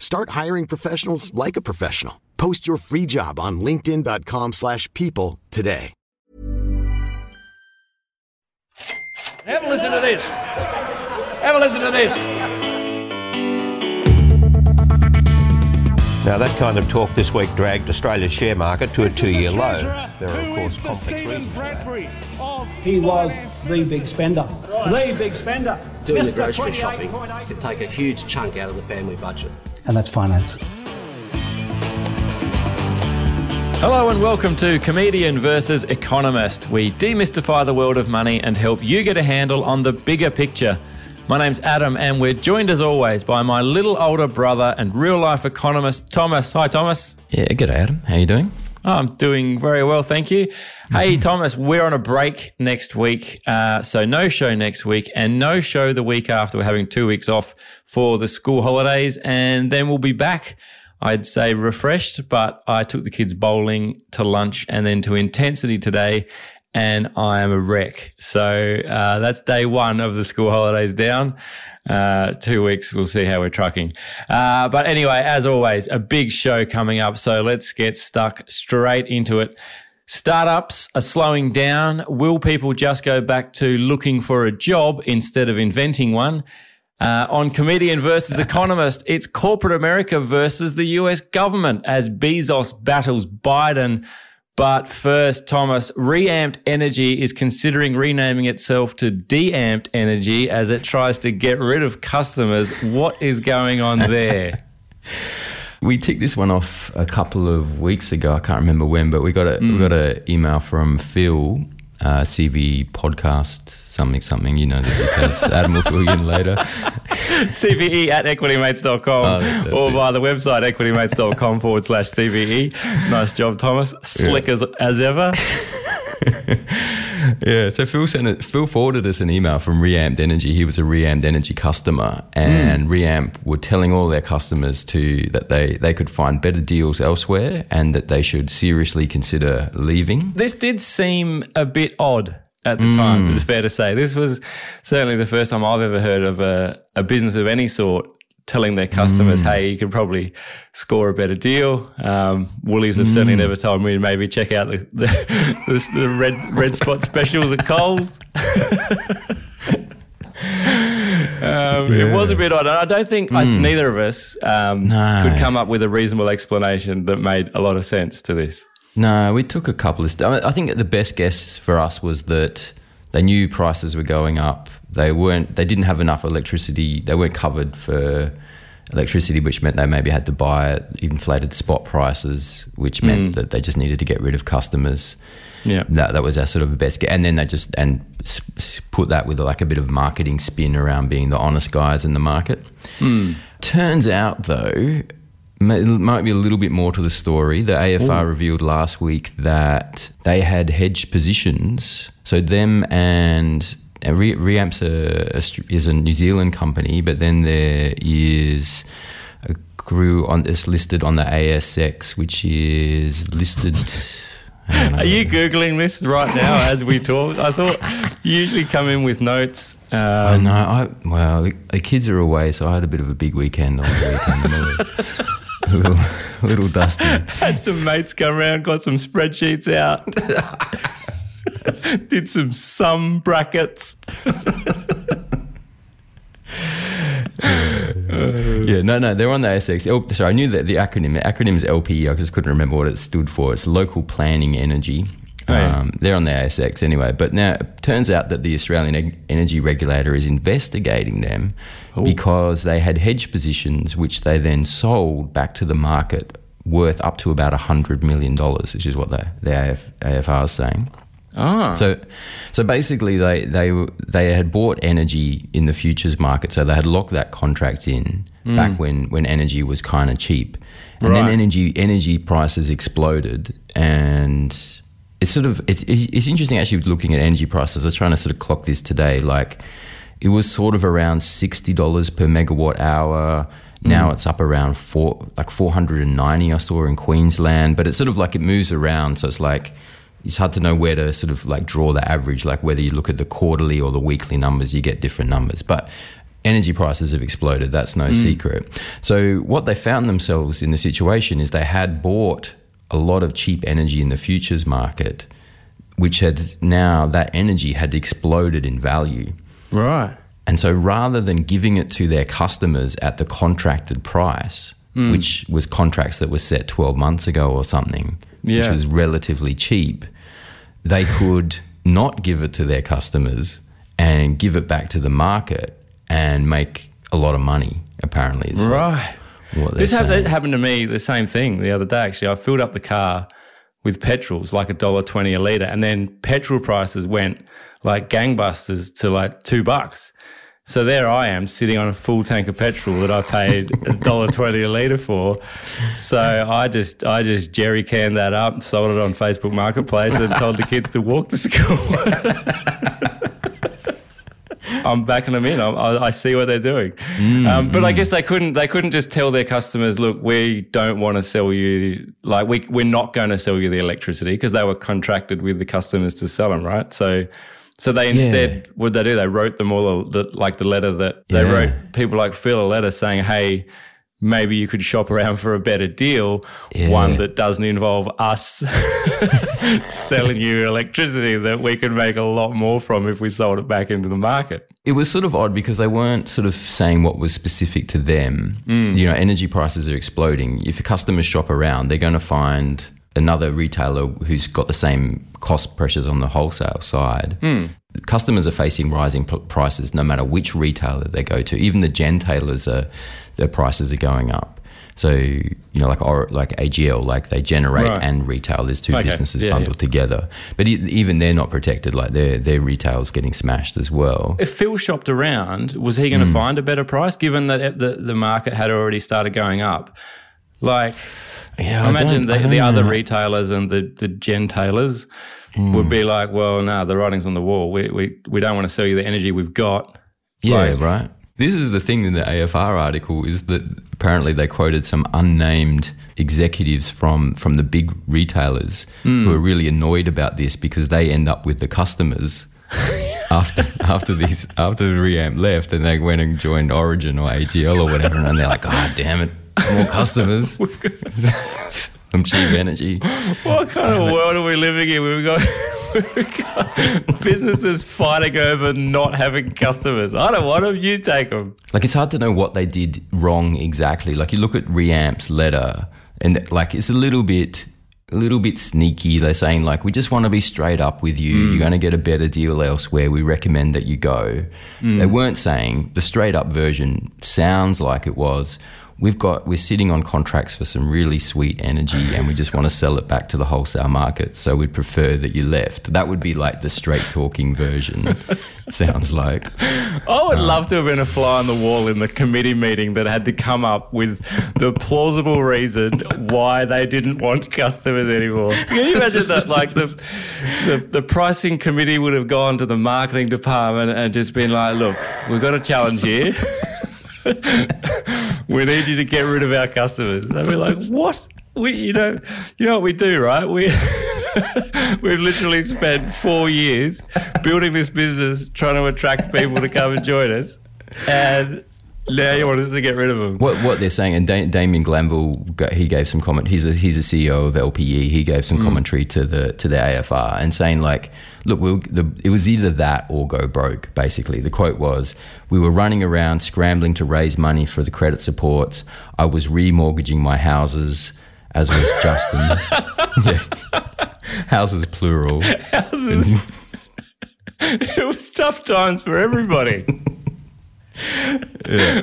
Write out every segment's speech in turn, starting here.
Start hiring professionals like a professional. Post your free job on linkedin.com/people slash people today. Have a listen to this. Have a listen to this. Now, that kind of talk this week dragged Australia's share market to a two year low. There are, of course, complex reasons. for that. He was the big spender. The big spender. doing the grocery shopping 28.8. could take a huge chunk out of the family budget. And that's finance. Hello and welcome to Comedian versus Economist. We demystify the world of money and help you get a handle on the bigger picture. My name's Adam, and we're joined as always by my little older brother and real life economist, Thomas. Hi, Thomas. Yeah, good Adam. How you doing? Oh, I'm doing very well, thank you. Hey, Thomas, we're on a break next week. Uh, so, no show next week and no show the week after. We're having two weeks off for the school holidays, and then we'll be back. I'd say refreshed, but I took the kids bowling to lunch and then to Intencity today, and I am a wreck. So, uh, that's day one of the school holidays down. Uh, two weeks, we'll see how we're trucking. Uh, but anyway, as always, a big show coming up. So let's get stuck straight into it. Startups are slowing down. Will people just go back to looking for a job instead of inventing one? Uh, on Comedian versus Economist, it's corporate America versus the US government as Bezos battles Biden. But first, Thomas, Reamped Energy is considering renaming itself to Deamped Energy as it tries to get rid of customers. What is going on there? We ticked this one off a couple of weeks ago. I can't remember when, but we got a we got an email from Phil, uh, CV podcast something something. You know the details. Adam will fill you in later. CVE at equitymates.com Oh, or it. via the website equitymates.com forward slash CVE. Nice job, Thomas. Slick as, as ever. Yeah, so Phil sent it, Phil forwarded us an email from Reamped Energy. He was a Reamped Energy customer, and Reamp were telling all their customers to that they they could find better deals elsewhere, and that they should seriously consider leaving. This did seem a bit odd at the time, Mm. it's fair to say. This was certainly the first time I've ever heard of a, a business of any sort telling their Mm. customers, hey, you could probably score a better deal. Um, Woolies have certainly Mm. never told me maybe check out the, the, the, the red, red spot specials at Coles. Um, It was a bit odd. and I don't think I, neither of us um, Mm. No. could come up with a reasonable explanation that made a lot of sense to this. No, we took a couple of. St- I mean, I think the best guess for us was that they knew prices were going up. They weren't. They didn't have enough electricity. They weren't covered for electricity, which meant they maybe had to buy at inflated spot prices, which mm. meant that they just needed to get rid of customers. Yeah. That that was our sort of best guess. And then they just and put that with like a bit of marketing spin around being the honest guys in the market. Hmm. Turns out though, might be a little bit more to the story. The AFR revealed last week that they had hedged positions. So them and Re- Reamp's a, a is a New Zealand company, but then there is a crew on it's listed on the ASX, which is listed. I. Are you googling this right now as we talk? I thought you usually come in with notes. I Um, know. I well, the, the kids are away, so I had a bit of a big weekend on the weekend. Little, little dusty. had some mates come around, got some spreadsheets out, did some sum brackets. Yeah, no, no, they're on the ASX. Oh, sorry, I knew that the acronym. The acronym is LPE. I just couldn't remember what it stood for. It's Local Planning Energy. Oh, yeah. Um, they're on the ASX anyway. But now it turns out that the Australian Eg- Energy Regulator is investigating them because they had hedge positions, which they then sold back to the market worth up to about $100 million, which is what the, the AF, AFR is saying. Ah. So, so basically, they they they had bought energy in the futures market, so they had locked that contract in back when when energy was kind of cheap, and then energy energy prices exploded, and it's sort of it's it's interesting actually looking at energy prices. I was trying to sort of clock this today, like it was sort of around sixty dollars per megawatt hour. Now mm. it's up around four, like four hundred and ninety. I saw in Queensland, but it's sort of like it moves around. So it's like it's hard to know where to sort of like draw the average. Like whether you look at the quarterly or the weekly numbers, you get different numbers. But energy prices have exploded. That's no mm. secret. So what they found themselves in the situation is they had bought a lot of cheap energy in the futures market, which had now that energy had exploded in value. Right. And so rather than giving it to their customers at the contracted price, hmm. which was contracts that were set 12 months ago or something, which was relatively cheap, they could not give it to their customers and give it back to the market and make a lot of money, apparently. Right. What This that happened to me the same thing the other day. Actually, I filled up the car with petrols, like a dollar twenty a liter, and then petrol prices went like gangbusters to like two bucks. So there I am sitting on a full tank of petrol that I paid a dollar twenty a liter for. So I just I just jerry canned that up, sold it on Facebook Marketplace, and told the kids to walk to school. I'm backing them in. I, I, I see what they're doing. um, but I guess they couldn't. They couldn't just tell their customers, "Look, we don't want to sell you. Like we we're not going to sell you the electricity because they were contracted with the customers to sell them, right? So." So they instead, what did they do? They wrote them all the, like the letter that they wrote people like Phil a letter saying, "Hey, maybe you could shop around for a better deal, Yeah. one that doesn't involve us selling you electricity that we could make a lot more from if we sold it back into the market." it was sort of odd because they weren't sort of saying what was specific to them. Mm. You know, energy prices are exploding. If customers shop around, they're going to find another retailer who's got the same cost pressures on the wholesale side. Hmm. Customers are facing rising p- prices no matter which retailer they go to. Even the gentailers are their prices are going up. So you know, like or, like AGL, like they generate Right. and retail. There's two Okay. businesses Yeah, bundled together, but e- even they're not protected. Like their their retail's getting smashed as well. If Phil shopped around, was he going to hmm. find a better price given that the, the market had already started going up? Like, Yeah, I imagine the, I the other retailers and the, the gentailers would be hmm. like, well, no, the writing's on the wall. We, we, we don't want to sell you the energy we've got. Yeah, Like- right. This is the thing in the AFR article is that apparently they quoted some unnamed executives from from the big retailers who hmm. are really annoyed about this because they end up with the customers after after these after the reamp left and they went and joined Origin or AGL or whatever and they're like, God damn it, more customers. some cheap energy. What kind of world are we living in? We've got, we've got businesses fighting over not having customers. I don't want them, you take them. Like it's hard to know what they did wrong exactly. Like you look at Reamp's letter, and like it's a little bit, a little bit sneaky. They're saying like, we just want to be straight up with you. Mm. You're going to get a better deal elsewhere. We recommend that you go. Mm. They weren't saying the straight up version. Sounds like it was. We've got we're sitting on contracts for some really sweet energy, and we just want to sell it back to the wholesale market. So we'd prefer that you left. That would be like the straight talking version. sounds like. I would um, love to have been a fly on the wall in the committee meeting that had to come up with the plausible reason why they didn't want customers anymore. Can you imagine that? Like the, the the pricing committee would have gone to the marketing department and just been like, "Look, we've got a challenge here. We need you to get rid of our customers." They'd be like, "What?" We, you know, you know what we do, right? We we've literally spent four years building this business, trying to attract people to come and join us, and now you want us to get rid of them. What what they're saying, and da- Damien Glanville, he gave some comment. He's a he's a CEO of LPE. He gave some mm. commentary to the to the AFR and saying like, look, we'll, the, it was either that or go broke. Basically, the quote was, "We were running around scrambling to raise money for the credit supports. I was remortgaging my houses." As was Justin. yeah. Houses plural. Houses. it was tough times for everybody.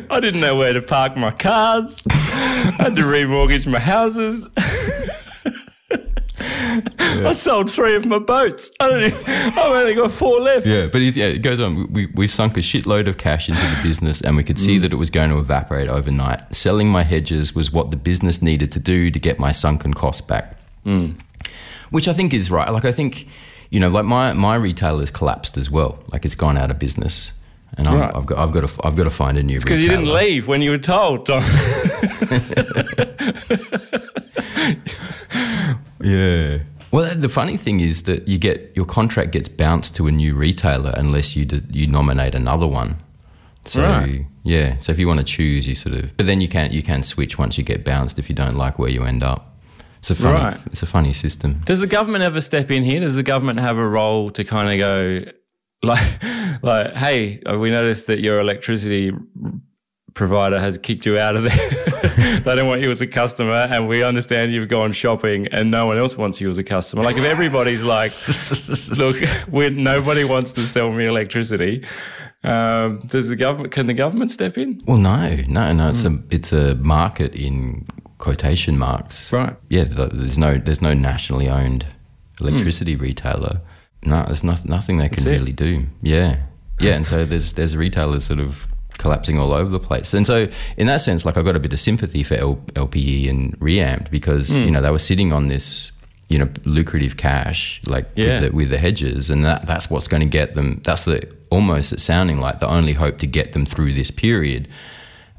I didn't know where to park my cars. I had to remortgage my houses. I sold three of my boats. I don't. Even, I've only got four left. Yeah, but yeah, it goes on. We, we've sunk a shitload of cash into the business and we could see mm. that it was going to evaporate overnight. Selling my hedges was what the business needed to do to get my sunken costs back. Mm. Which I think is right. Like, I think, you know, like my, my has collapsed as well. Like, it's gone out of business. And Right. I've, got, I've, got to, I've got to find a new Because you didn't leave when you were told. Yeah. Well, the funny thing is that you get your contract gets bounced to a new retailer unless you d- you nominate another one. So Right. yeah, so if you want to choose, you sort of, but then you can you can switch once you get bounced if you don't like where you end up. It's a funny Right. it's a funny system. Does the government ever step in here? Does the government have a role to kind of go, like, like, hey, we noticed that your electricity provider has kicked you out of there. they don't want you as a customer, and we understand you've gone shopping, and no one else wants you as a customer. Like, if everybody's like, look, nobody wants to sell me electricity. Um, does the government? Can the government step in? Well, no, no, no. It's a it's a market in quotation marks. Right. Yeah. There's no there's no nationally owned electricity retailer. No, there's not, nothing they can really do. Yeah. Yeah. And so there's there's retailers sort of collapsing all over the place. And so in that sense, like I got a bit of sympathy for L- LPE and Reamped because you know they were sitting on this you know lucrative cash like Yeah. with, the, with the hedges, and that that's what's going to get them. That's the almost it's sounding like the only hope to get them through this period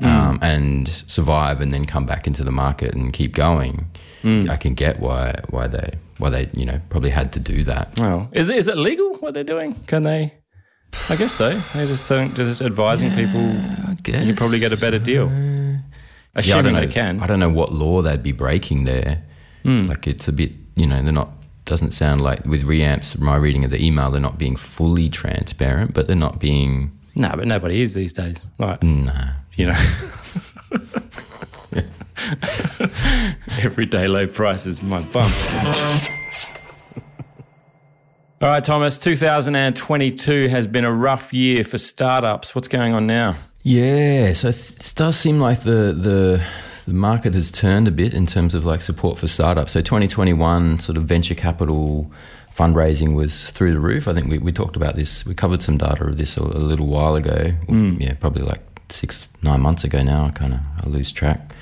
um, and survive, and then come back into the market and keep going. Mm. I can get why why they why they you know probably had to do that. Well, is it, is it legal what they're doing? Can they? I guess so. They're just just advising people. You probably get a better deal. Yeah, I Assuming don't know. they can. I don't know what law they'd be breaking there. Hmm. Like it's a bit, you know, they're not. Doesn't sound like with reamps. My reading of the email, they're not being fully transparent, but they're not being. No, but nobody is these days. Like, Nah. you know. Everyday low prices, my bum. All right, Thomas, 2022 has been a rough year for startups. What's going on now? Yeah, so it does seem like the the the market has turned a bit in terms of like support for startups. So 2021 sort of venture capital fundraising was through the roof. I think we, we talked about this. We covered some data of this a, a little while ago. Hmm. Yeah, probably like six nine months ago now. I kind of I lose track.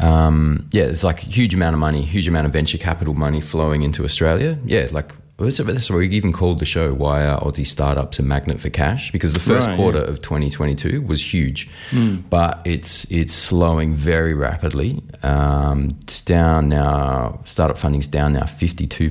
Um, yeah, it's like a huge amount of money, huge amount of venture capital money flowing into Australia. Yeah, like that's why we even called the show "Why Are Aussie Startups a Magnet for Cash?" Because the first Right, quarter of 2022 was huge, but it's it's slowing very rapidly. Um, it's down now. Startup funding's down now 52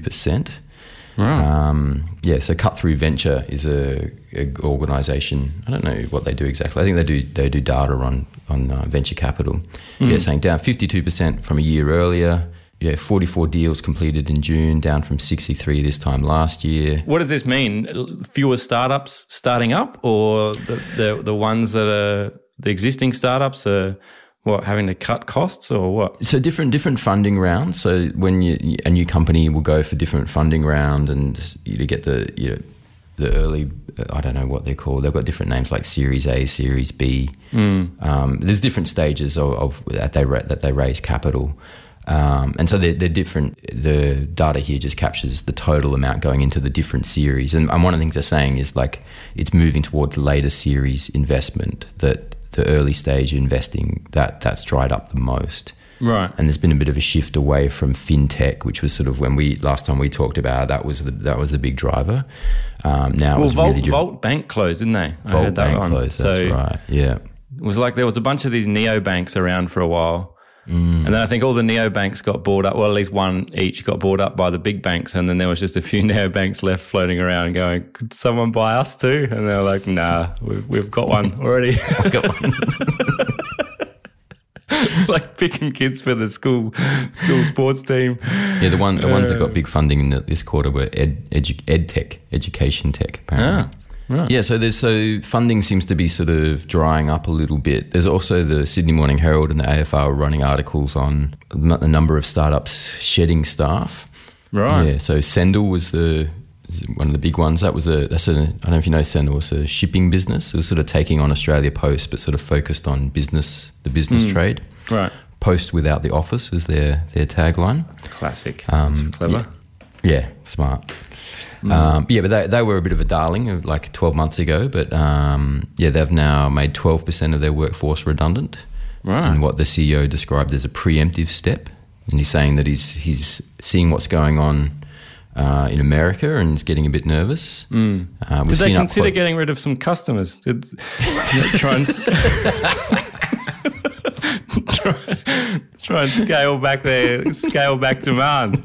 Um, yeah, so Cut Through Venture is a, a organisation. I don't know what they do exactly. I think they do they do data on on uh, venture capital. Yeah, saying down fifty two percent from a year earlier. Yeah, forty four deals completed in June, down from sixty three this time last year. What does this mean? Fewer startups starting up, or the, the, the ones that are the existing startups are what having to cut costs, or what? So different different funding rounds. So when you, a new company will go for different funding round, and you get the you know, the early I don't know what they're called. They've got different names like Series A, Series B. Um, there's different stages of, of that they that they raise capital. Um, and so they're, they're different. The data here just captures the total amount going into the different series. And, and one of the things they're saying is like it's moving towards later series investment. That the early stage investing that that's dried up the most. Right. And there's been a bit of a shift away from fintech, which was sort of when we last time we talked about that was the that was the big driver. Um, now Well, it's Volt, really dri- Volt Bank closed, didn't they? I that Bank one. closed. That's so right. Yeah. it was like there was a bunch of these neo banks around for a while. Mm. And then I think all the neobanks got bought up. Well, at least one each got bought up by the big banks, and then there was just a few neobanks left floating around, going, "Could someone buy us too?" And they're like, "Nah, we've, we've got one already." like picking kids for the school school sports team. Yeah, the one the ones that Uh. got big funding in the, this quarter were ed, edu, ed tech, education tech. Apparently. Right. Yeah, so there's so funding seems to be sort of drying up a little bit. There's also the Sydney Morning Herald and the AFR running articles on the number of startups shedding staff. Right. Yeah, so Sendle was the one of the big ones. That was a that's a I don't know if you know Sendle was a shipping business. It was sort of taking on Australia Post, but sort of focused on business, the business hmm. trade. Right. Post without the office is their their tagline. Classic. Um, that's clever. Yeah, yeah, smart. Um, yeah, but they, they were a bit of a darling like 12 months ago. But um, yeah, they've now made 12% of their workforce redundant. Right. And what the CEO described as a preemptive step. And he's saying that he's, he's seeing what's going on uh, in America and is getting a bit nervous. Uh, Did they consider getting rid of some customers? Did try and try, try and scale back their scale back demand?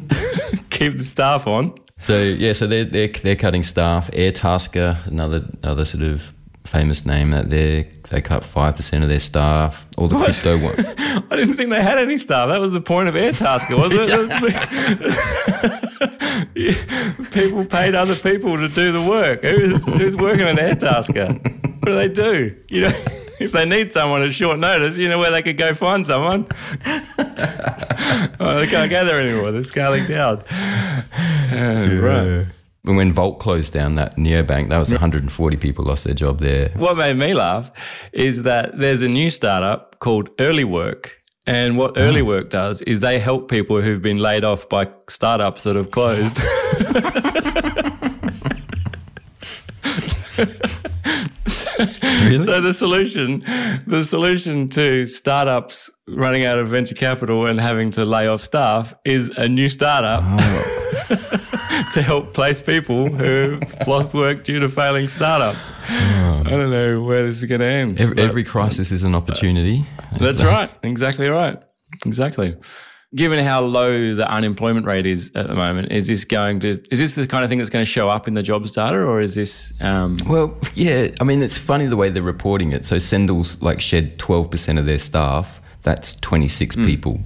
Keep the staff on. So yeah, so they're they're, they're cutting staff. Airtasker, another another sort of famous name that they they cut five percent of their staff. All the crypto one. I didn't think they had any staff. That was the point of Airtasker, wasn't it? people paid other people to do the work. Who's, who's working on Airtasker? What do they do? You know, if they need someone at short notice, you know where they could go find someone. oh, they can't go there anymore. They're scaling down. Uh, Right. And when Volt closed down that neobank, that was 140 people lost their job there. What made me laugh is that there's a new startup called Early Work. And what Early Work does is they help people who've been laid off by startups that have closed. Really? So the solution, the solution to startups running out of venture capital and having to lay off staff is a new startup oh. to help place people who've lost work due to failing startups. Oh. I don't know where this is going to end. Every, every crisis is an opportunity. that's So- right. Exactly right. Exactly. Given how low the unemployment rate is at the moment, is this going to is this the kind of thing that's going to show up in the jobs data, or is this um, Well, yeah. I mean, it's funny the way they're reporting it. So Sendle's like shed 12% of their staff. That's 26 people.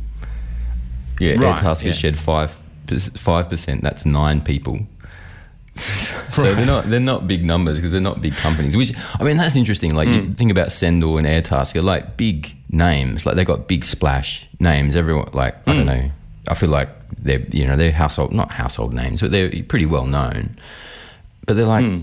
Yeah, Hmm. Right, Airtasker yeah. shed five five percent. That's nine people. so they're not they're not big numbers because they're not big companies. Which I mean, that's interesting. Like Hmm. you think about Sendle and Airtasker, like big names. Like they got big splash names. Everyone like I Hmm. don't know. I feel like they're you know they're household not household names, but they're pretty well known. But they're like Hmm.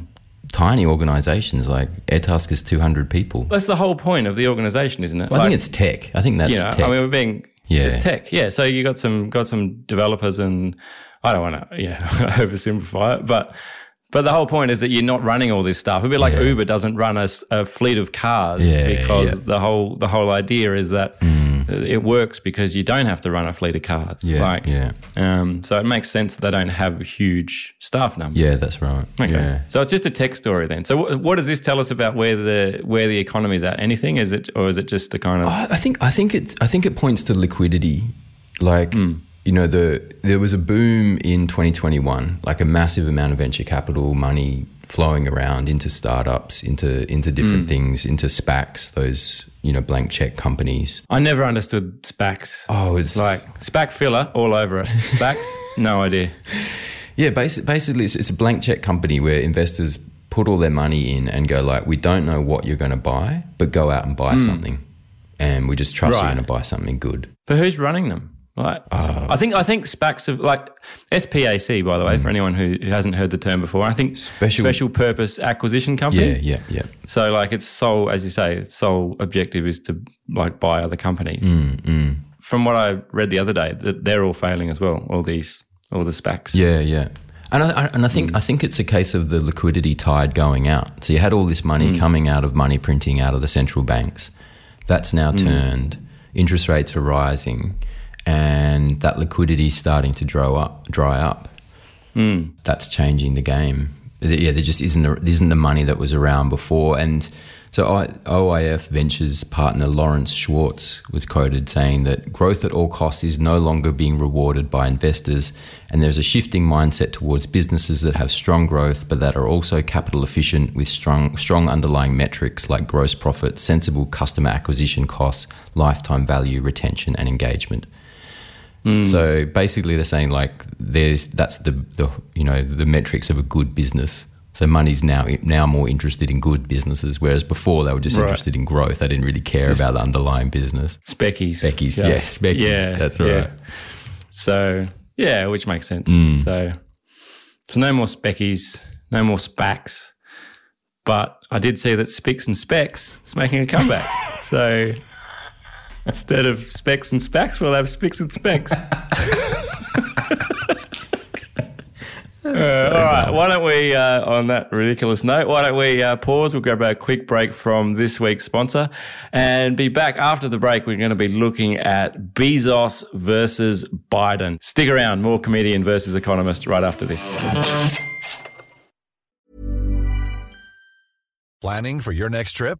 tiny organizations. Like Airtask is two hundred people. that's the whole point of the organization, isn't it? Well, I think it's tech. I think that's you know, tech. I mean, we're being Yeah. it's tech, yeah. So you got some got some developers, and I don't want to yeah oversimplify it, but but the whole point is that you're not running all this stuff. A bit like Yeah. Uber doesn't run a fleet of cars Yeah, because yeah. Mm. the whole the whole idea is that it works because you don't have to run a fleet of cars. Yeah, like, yeah. Um, so it makes sense that they don't have huge staff numbers. yeah, that's right. Okay. Yeah. So it's just a tech story then. So wh- what does this tell us about where the where the economy is at? Anything? Is it or is it just a kind of I I think I think it I think it points to liquidity. Like you know, the there was a boom in 2021, like a massive amount of venture capital money flowing around into startups, into into different hmm. things, into SPACs, those you know blank check companies. I never understood SPACs. Oh, it's Like SPAC filler all over it. SPACs, no idea. Yeah, basi- basically, it's, it's a blank check company where investors put all their money in and go like, we don't know what you're going to buy, but go out and buy hmm. something, and we just trust Right. you're going to buy something good. But who's running them? Like, Uh, I think I think SPACs have like SPAC by the way for anyone who, who hasn't heard the term before. I think Mm. Special- special purpose acquisition company. Yeah, yeah, yeah. So like its sole, as you say, its sole objective is to like buy other companies. Mm, From what I read the other day, that they're all failing as well. All these, all the SPACs. Yeah, yeah. And I, I- and I think I think it's a case of the liquidity tide going out. So you had all this money coming out of money printing out of the central banks. That's now turned. Interest rates are rising, and that liquidity is starting to dry up. Dry up. Hmm. That's changing the game. Yeah, there just isn't isn't the money that was around before, and so OIF Ventures partner Lawrence Schwartz was quoted saying that growth at all costs is no longer being rewarded by investors, and there's a shifting mindset towards businesses that have strong growth but that are also capital efficient with strong strong underlying metrics like gross profit, sensible customer acquisition costs, lifetime value, retention, and engagement. So basically, they're saying like there's that's the, the you know the metrics of a good business. So money's now now more interested in good businesses, whereas before they were just Right. interested in growth. They didn't really care about the underlying business. Speckies. Speckies, yes, speckies. Yeah, That's yeah. right. So yeah, which makes sense. Mm. So so no more speckies, no more SPACs. But I did see that Spicks and Specs is making a comeback. so Instead of specs and specs, we'll have specs and specs. Uh, all right, why don't we, uh, on that ridiculous note, why don't we uh, pause? We'll grab a quick break from this week's sponsor and be back after the break. We're going to be looking at Bezos versus Biden. Stick around, more comedian versus economist right after this. Planning for your next trip?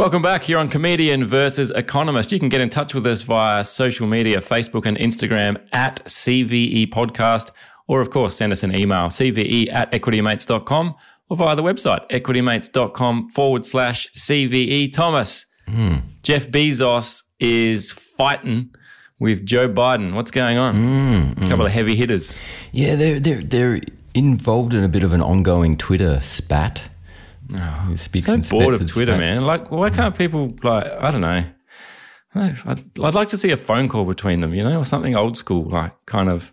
Welcome back here on Comedian versus Economist. You can get in touch with us via social media, Facebook and Instagram at CVE Podcast, or of course, send us an email, cve at equitymates.com, or via the website, equitymates.com forward slash CVE. Thomas, hmm. Jeff Bezos is fighting with Joe Biden. What's going on? Hmm, hmm. A couple of heavy hitters. Yeah, they're they're they're involved in a bit of an ongoing Twitter spat. Oh, so bored of Twitter, man. Like, why can't people like? I don't know. I'd, I'd like to see a phone call between them, you know, or something old school, like kind of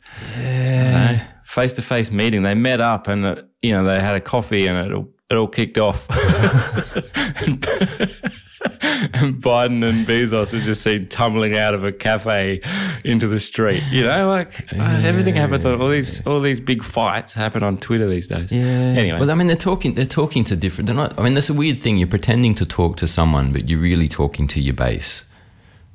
face to face meeting. They met up and uh, you know they had a coffee and it all, it all kicked off. and Biden and Bezos were just seen tumbling out of a cafe into the street. You know, like uh, everything happens on all these all these big fights happen on Twitter these days. Yeah. Anyway, well, I mean, they're talking. They're talking to different. They're not. I mean, that's a weird thing. You're pretending to talk to someone, but you're really talking to your base,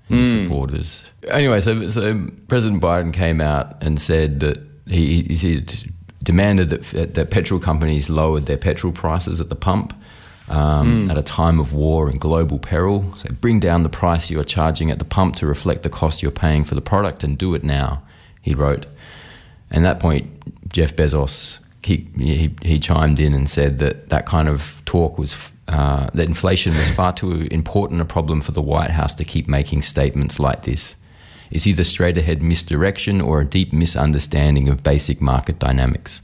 and your supporters. Anyway, so so President Biden came out and said that he, he said, demanded that that petrol companies lowered their petrol prices at the pump. Um, At a time of war and global peril, so bring down the price you are charging at the pump to reflect the cost you're paying for the product, and do it now. He wrote. And at that point, Jeff Bezos he, he, he chimed in and said that that kind of talk was uh, that inflation was far too important a problem for the White House to keep making statements like this. It's either straight ahead misdirection or a deep misunderstanding of basic market dynamics.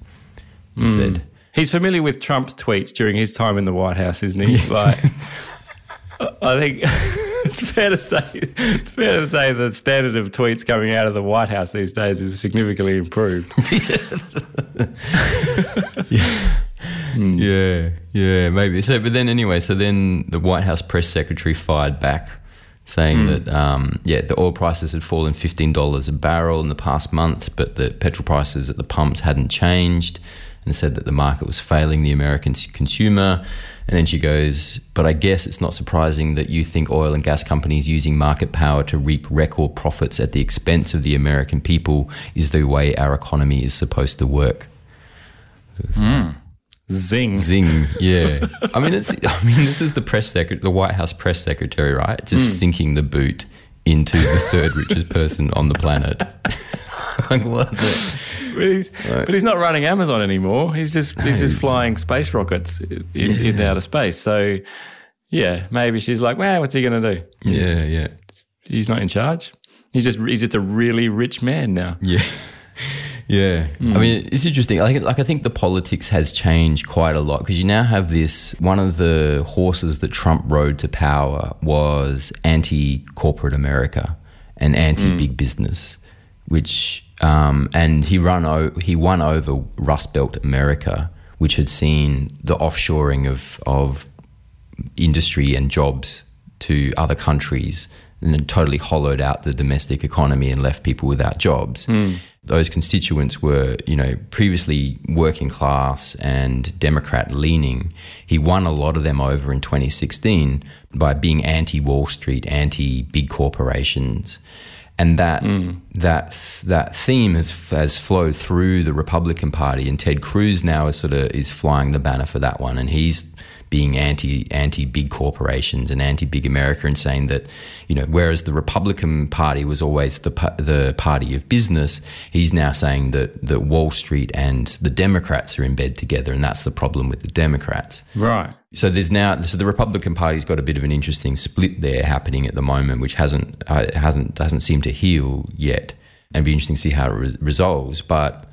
He said. He's familiar with Trump's tweets during his time in the White House, isn't he? Like, I think it's fair to say it's fair to say the standard of tweets coming out of the White House these days is significantly improved. Yeah, yeah, maybe. So, but then anyway, so then the White House press secretary fired back, saying that um, yeah, the oil prices had fallen fifteen dollars a barrel in the past month, but the petrol prices at the pumps hadn't changed, and said that the market was failing the American consumer. And then she goes, but I guess it's not surprising that you think oil and gas companies using market power to reap record profits at the expense of the American people is the way our economy is supposed to work. Hmm. Zing. Zing, yeah. I mean, it's. I mean, this is the press secretary, the White House press secretary, right? Just hmm. sinking the boot into the third richest person on the planet. like what? The, But he's, but he's not running Amazon anymore. He's just he's just flying space rockets in, in outer space. So yeah, maybe she's like, well, what's he going to do? yeah, yeah, He's not in charge. He's just he's just a really rich man now. yeah, yeah. I hmm. mean, it's interesting. Like, like I think the politics has changed quite a lot because you now have this. One of the horses that Trump rode to power was anti-corporate America and anti-big hmm. business, which um, and he run o- he won over Rust Belt America, which had seen the offshoring of of industry and jobs to other countries and then totally hollowed out the domestic economy and left people without jobs. Those constituents were, you know, previously working class and Democrat leaning. He won a lot of them over in 2016 by being anti Wall Street, anti big corporations. And that mm. that that theme has has flowed through the Republican Party, and Ted Cruz now is sort of is flying the banner for that one, and he's being anti anti big corporations and anti big America, and saying that you know whereas the Republican Party was always the the party of business, he's now saying that that Wall Street and the Democrats are in bed together, and that's the problem with the Democrats. Right. So there's now so the Republican Party's got a bit of an interesting split there happening at the moment, which hasn't uh, hasn't doesn't seem to heal yet, and it'd be interesting to see how it re- resolves. But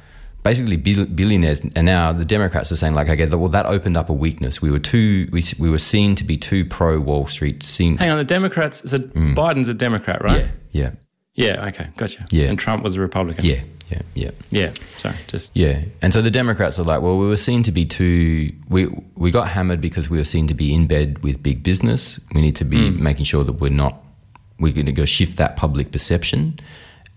basically, billionaires and now the Democrats are saying like, okay, well that opened up a weakness. We were too we, we were seen to be too pro Wall Street. Seen Hang on, the Democrats. So mm. Biden's a Democrat, right? yeah yeah Yeah. Okay. Gotcha. Yeah. And Trump was a Republican. yeah yeah yeah. Yeah. Sorry. Just. Yeah, and so the Democrats are like, well, we were seen to be too. We we got hammered because we were seen to be in bed with big business. We need to be mm. making sure that we're not. We're going to go shift that public perception,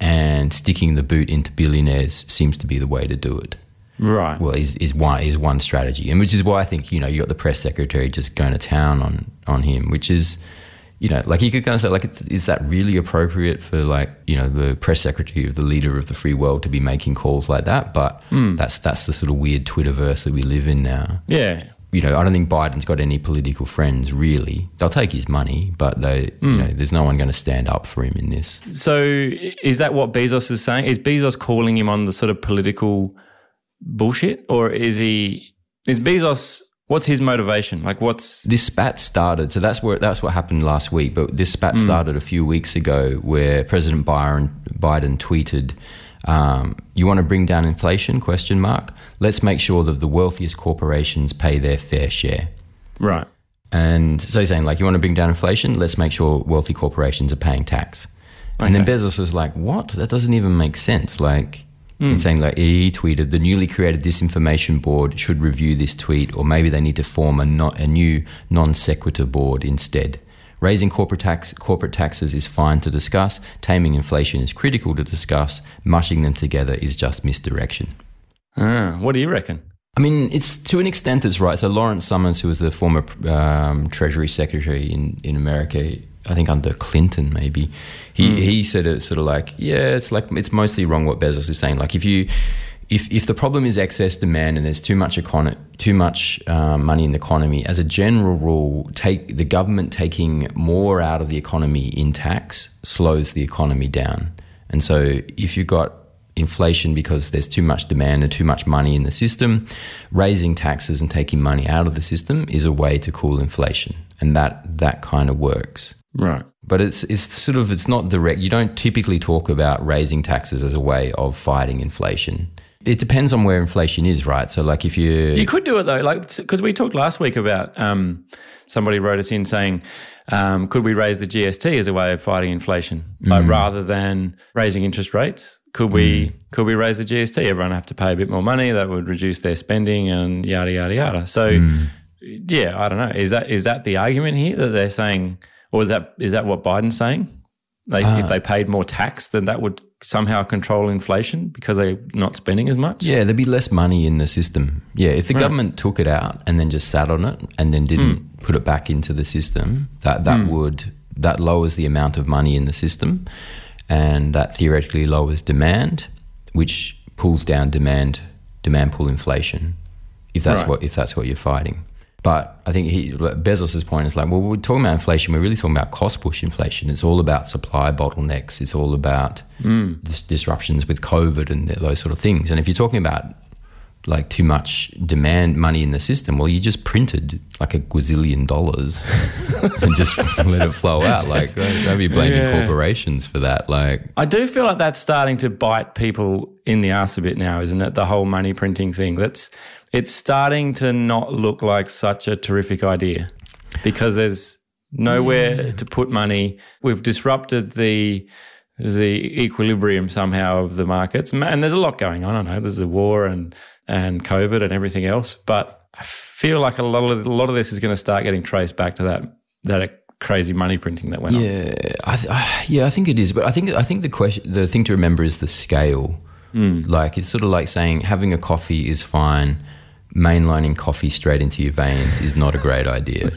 and sticking the boot into billionaires seems to be the way to do it. Right. Well, is is one is one strategy, and which is why I think you know you got the press secretary just going to town on on him, which is. You know, like you could kind of say, like, is that really appropriate for, like, you know, the press secretary of the leader of the free world to be making calls like that? But hmm. that's that's the sort of weird Twitterverse that we live in now. yeah. You know, I don't think Biden's got any political friends really. They'll take his money, but they, you hmm. know, there's no one going to stand up for him in this. So is that what Bezos is saying? Is Bezos calling him on the sort of political bullshit, or is he? Is Bezos? What's his motivation? Like, what's this spat started. So that's where that's what happened last week. But this spat hmm. started a few weeks ago, where President Byron, Biden tweeted, um, "You want to bring down inflation? Question mark. Let's make sure that the wealthiest corporations pay their fair share." right? And so he's saying, like, you want to bring down inflation? Let's make sure wealthy corporations are paying tax. And then Bezos was like, what? That doesn't even make sense. Like, he's saying, like, he tweeted, the newly created disinformation board should review this tweet, or maybe they need to form a, not, a new non sequitur board instead. Raising corporate, tax, corporate taxes is fine to discuss. Taming inflation is critical to discuss. Mushing them together is just misdirection. Ah, what do you reckon? I mean, it's to an extent it's right. So Lawrence Summers, who was the former um, Treasury Secretary in, in America, I think under Clinton, maybe he he said it sort of like, yeah, it's like it's mostly wrong what Bezos is saying. Like if you if if the problem is excess demand and there's too much econo- too much um, money in the economy, as a general rule, take the government taking more out of the economy in tax slows the economy down. And so if you've got inflation because there's too much demand and too much money in the system, raising taxes and taking money out of the system is a way to cool inflation, and that that kind of works. Right. But it's it's sort of it's not direct. You don't typically talk about raising taxes as a way of fighting inflation. It depends on where inflation is, right? So, like if you You could do it though, like because we talked last week about um, somebody wrote us in saying, um, could we raise the GST as a way of fighting inflation, like rather than raising interest rates? Could we could we raise the GST? Everyone have to pay a bit more money. That would reduce their spending and yada yada yada. So, yeah, I don't know. Is that is that the argument here that they're saying, or is that is that what Biden's saying? Like if they paid more tax, then that would somehow control inflation because they're not spending as much. Yeah, there'd be less money in the system. Yeah, if the government took it out and then just sat on it and then didn't hmm. put it back into the system, that that hmm. would that lowers the amount of money in the system, and that theoretically lowers demand, which pulls down demand demand pull inflation. If that's Right. what if that's what you're fighting. But I think he, Bezos's point is like, well, we're talking about inflation. We're really talking about cost push inflation. It's all about supply bottlenecks. It's all about mm. dis- disruptions with COVID and th- those sort of things. And if you're talking about like too much demand money in the system, well, you just printed like a gazillion dollars and just let it flow out. Like, don't don't be blaming Yeah. corporations for that. Like, I do feel like that's starting to bite people in the ass a bit now, isn't it? The whole money printing thing. That's it's starting to not look like such a terrific idea because there's nowhere to put money. We've disrupted the the equilibrium somehow of the markets, and there's a lot going on. I know there's a war and and COVID and everything else, but I feel like a lot of a lot of this is going to start getting traced back to that that crazy money printing that went on. Yeah, I th- uh, yeah, I think it is. But I think I think the question, the thing to remember is the scale. Like it's sort of like saying having a coffee is fine, mainlining coffee straight into your veins is not a great idea.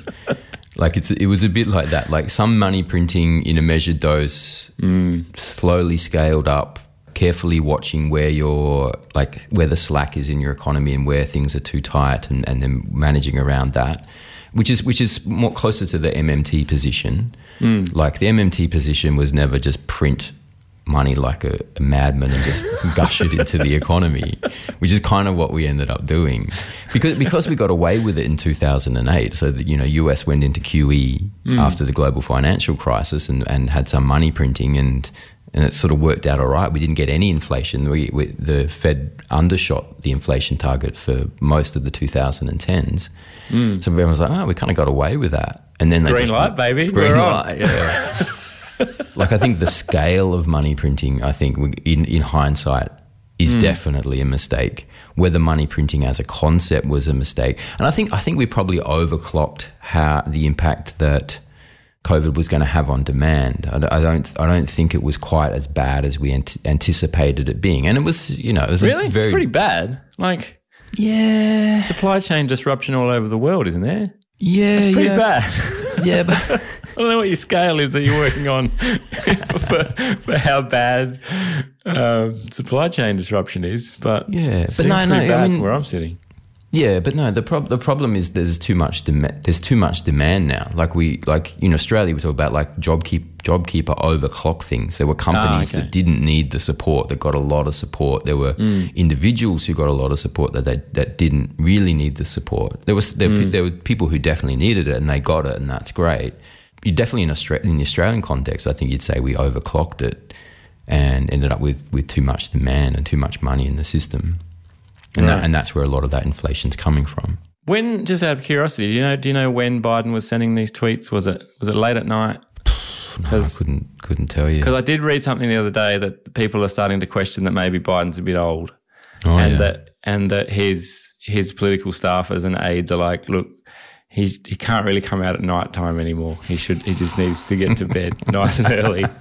Like it's it was a bit like that. Like some money printing in a measured dose, mm. slowly scaled up, carefully watching where your like where the slack is in your economy and where things are too tight, and, and then managing around that, which is which is more closer to the MMT position. Mm. Like the MMT position was never just print money like a, a madman and just gush it into the economy, which is kind of what we ended up doing. Because because we got away with it in 2008. So that you know, US went into QE hmm. after the global financial crisis and, and had some money printing and and it sort of worked out all right. We didn't get any inflation. We, we, the Fed undershot the inflation target for most of the 2010s. Hmm. So everyone was like, oh, we kind of got away with that. And then they Green light, baby. Green We're on. light, yeah. Like I think the scale of money printing, I think in in hindsight, is hmm. definitely a mistake. Whether money printing as a concept was a mistake, and I think I think we probably overclocked how the impact that COVID was going to have on demand. I, I don't I don't think it was quite as bad as we ant- anticipated it being, and it was you know it was Really? very it's pretty bad. Like yeah supply chain disruption all over the world, isn't there? yeah It's pretty yeah, bad. yeah but. I don't know what your scale is that you're working on for, for how bad um, supply chain disruption is, but Yeah, but no, pretty no, I mean- where I'm sitting. Yeah, but no, the prob- the problem is there's too much demand. There's too much demand now. Like we like in Australia, we talk about like JobKeep JobKeeper overclock things. There were companies Ah, okay. that didn't need the support that got a lot of support. There were Mm. individuals who got a lot of support that they, that didn't really need the support. There was there, Mm. there were people who definitely needed it and they got it, and that's great. You definitely in Australia, in the Australian context, I think you'd say we overclocked it and ended up with with too much demand and too much money in the system. And, Right. that, and that's where a lot of that inflation's coming from. When, just out of curiosity, do you know? Do you know when Biden was sending these tweets? Was it was it late at night? No, I couldn't couldn't tell you. Because I did read something the other day that people are starting to question that maybe Biden's a bit old, Oh, and yeah. that and that his his political staffers and aides are like, look, he's he can't really come out at night time anymore. He should he just needs to get to bed nice and early.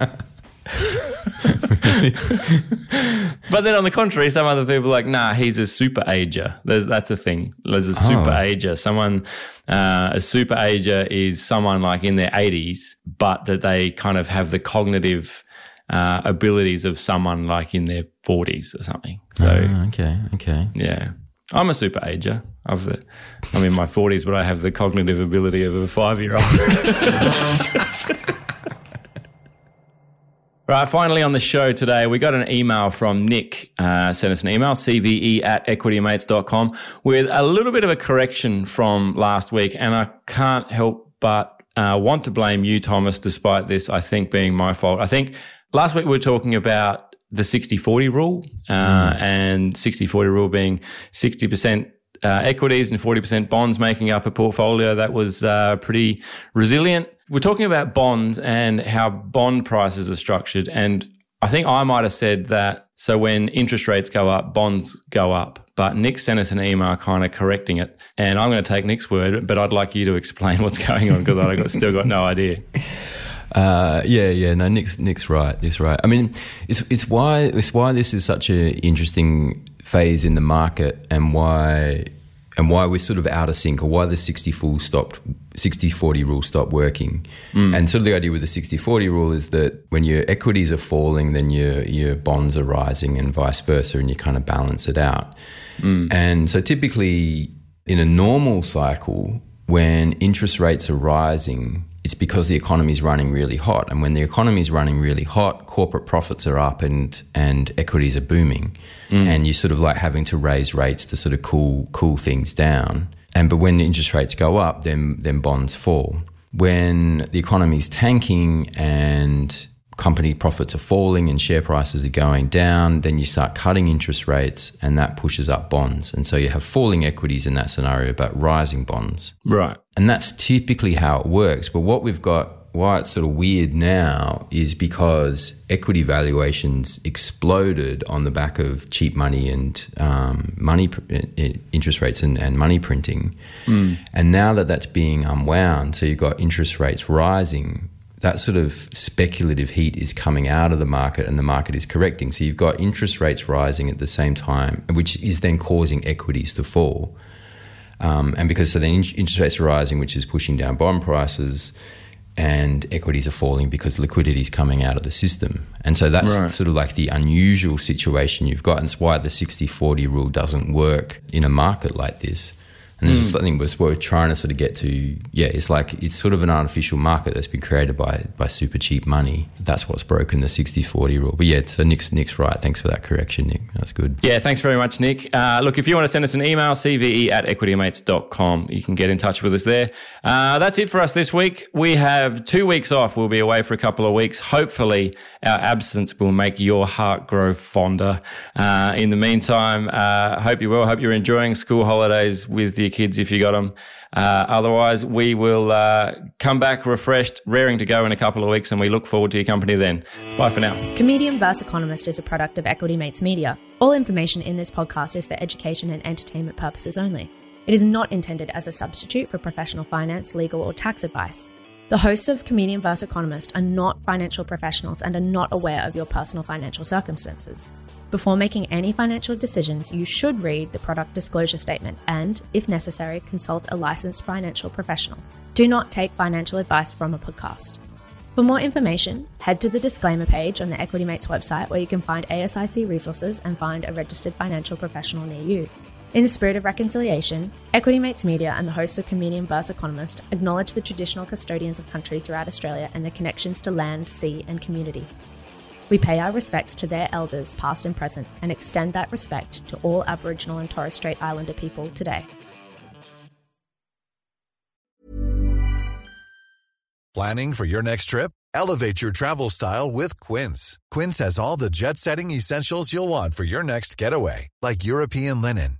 but then on the contrary, some other people are like, nah, he's a super ager. There's that's a thing. There's a super Oh. ager. Someone uh, a super ager is someone like in their 80s, but that they kind of have the cognitive uh, abilities of someone like in their 40s or something. So Ah, okay, okay. yeah. I'm a super ager. I've, I'm in my 40s, but I have the cognitive ability of a five year old. right, finally on the show today, we got an email from Nick. Uh, sent us an email, cve at equitymates.com, with a little bit of a correction from last week. And I can't help but uh, want to blame you, Thomas, despite this, I think, being my fault. I think last week we were talking about the 60 40 rule uh, and 60 40 rule being 60% uh, equities and 40% bonds making up a portfolio that was uh, pretty resilient. We're talking about bonds and how bond prices are structured. And I think I might have said that so when interest rates go up, bonds go up. But Nick sent us an email kind of correcting it. And I'm going to take Nick's word, but I'd like you to explain what's going on because I got, still got no idea. Uh, yeah, yeah. No, Nick's Nick's right. Nick's right. I mean, it's it's why it's why this is such an interesting phase in the market, and why and why we're sort of out of sync, or why the 60 full stopped 60-40 rule stopped working. And sort of the idea with the 60-40 rule is that when your equities are falling, then your your bonds are rising, and vice versa, and you kind of balance it out. And so typically in a normal cycle, when interest rates are rising, it's because the economy is running really hot. And when the economy is running really hot, corporate profits are up and, and equities are booming. Mm. And you're sort of like having to raise rates to sort of cool cool things down. And but when interest rates go up, then then bonds fall. When the economy's tanking and company profits are falling and share prices are going down, then you start cutting interest rates and that pushes up bonds. And so you have falling equities in that scenario, but rising bonds. Right. And that's typically how it works. But what we've got, why it's sort of weird now, is because equity valuations exploded on the back of cheap money and um, money pr- interest rates and, and money printing. And now that that's being unwound, so you've got interest rates rising. That sort of speculative heat is coming out of the market and the market is correcting. So you've got interest rates rising at the same time, which is then causing equities to fall. Um, and because so then interest rates are rising, which is pushing down bond prices, and equities are falling because liquidity is coming out of the system. And so that's right. sort of like the unusual situation you've got. And it's why the 60 40 rule doesn't work in a market like this. And this mm. is something was we're trying to sort of get to. Yeah, it's like it's sort of an artificial market that's been created by by super cheap money. That's what's broken the 60-40 rule. But yeah, so Nick's Nick's right. Thanks for that correction, Nick. That's good. Yeah, thanks very much, Nick. Uh, look, if you want to send us an email, cve at equitymates.com, you can get in touch with us there. Uh, that's it for us this week. We have two weeks off. We'll be away for a couple of weeks. Hopefully, our absence will make your heart grow fonder. Uh, in the meantime, uh, hope you will. Hope you're enjoying school holidays with the your kids if you got them. Uh, otherwise, we will uh, come back refreshed, raring to go in a couple of weeks, and we look forward to your company then. So bye for now. Comedian vs. Economist is a product of Equity Mates Media. All information in this podcast is for education and entertainment purposes only. It is not intended as a substitute for professional finance, legal, or tax advice. The hosts of Comedian vs. Economist are not financial professionals and are not aware of your personal financial circumstances. Before making any financial decisions, you should read the product disclosure statement and, if necessary, consult a licensed financial professional. Do not take financial advice from a podcast. For more information, head to the disclaimer page on the Equity Mates website where you can find ASIC resources and find a registered financial professional near you. In the spirit of reconciliation, Equity Mates Media and the hosts of Comedian vs. Economist acknowledge the traditional custodians of country throughout Australia and their connections to land, sea, and community. We pay our respects to their elders, past and present, and extend that respect to all Aboriginal and Torres Strait Islander people today. Planning for your next trip? Elevate your travel style with Quince. Quince has all the jet setting essentials you'll want for your next getaway, like European linen,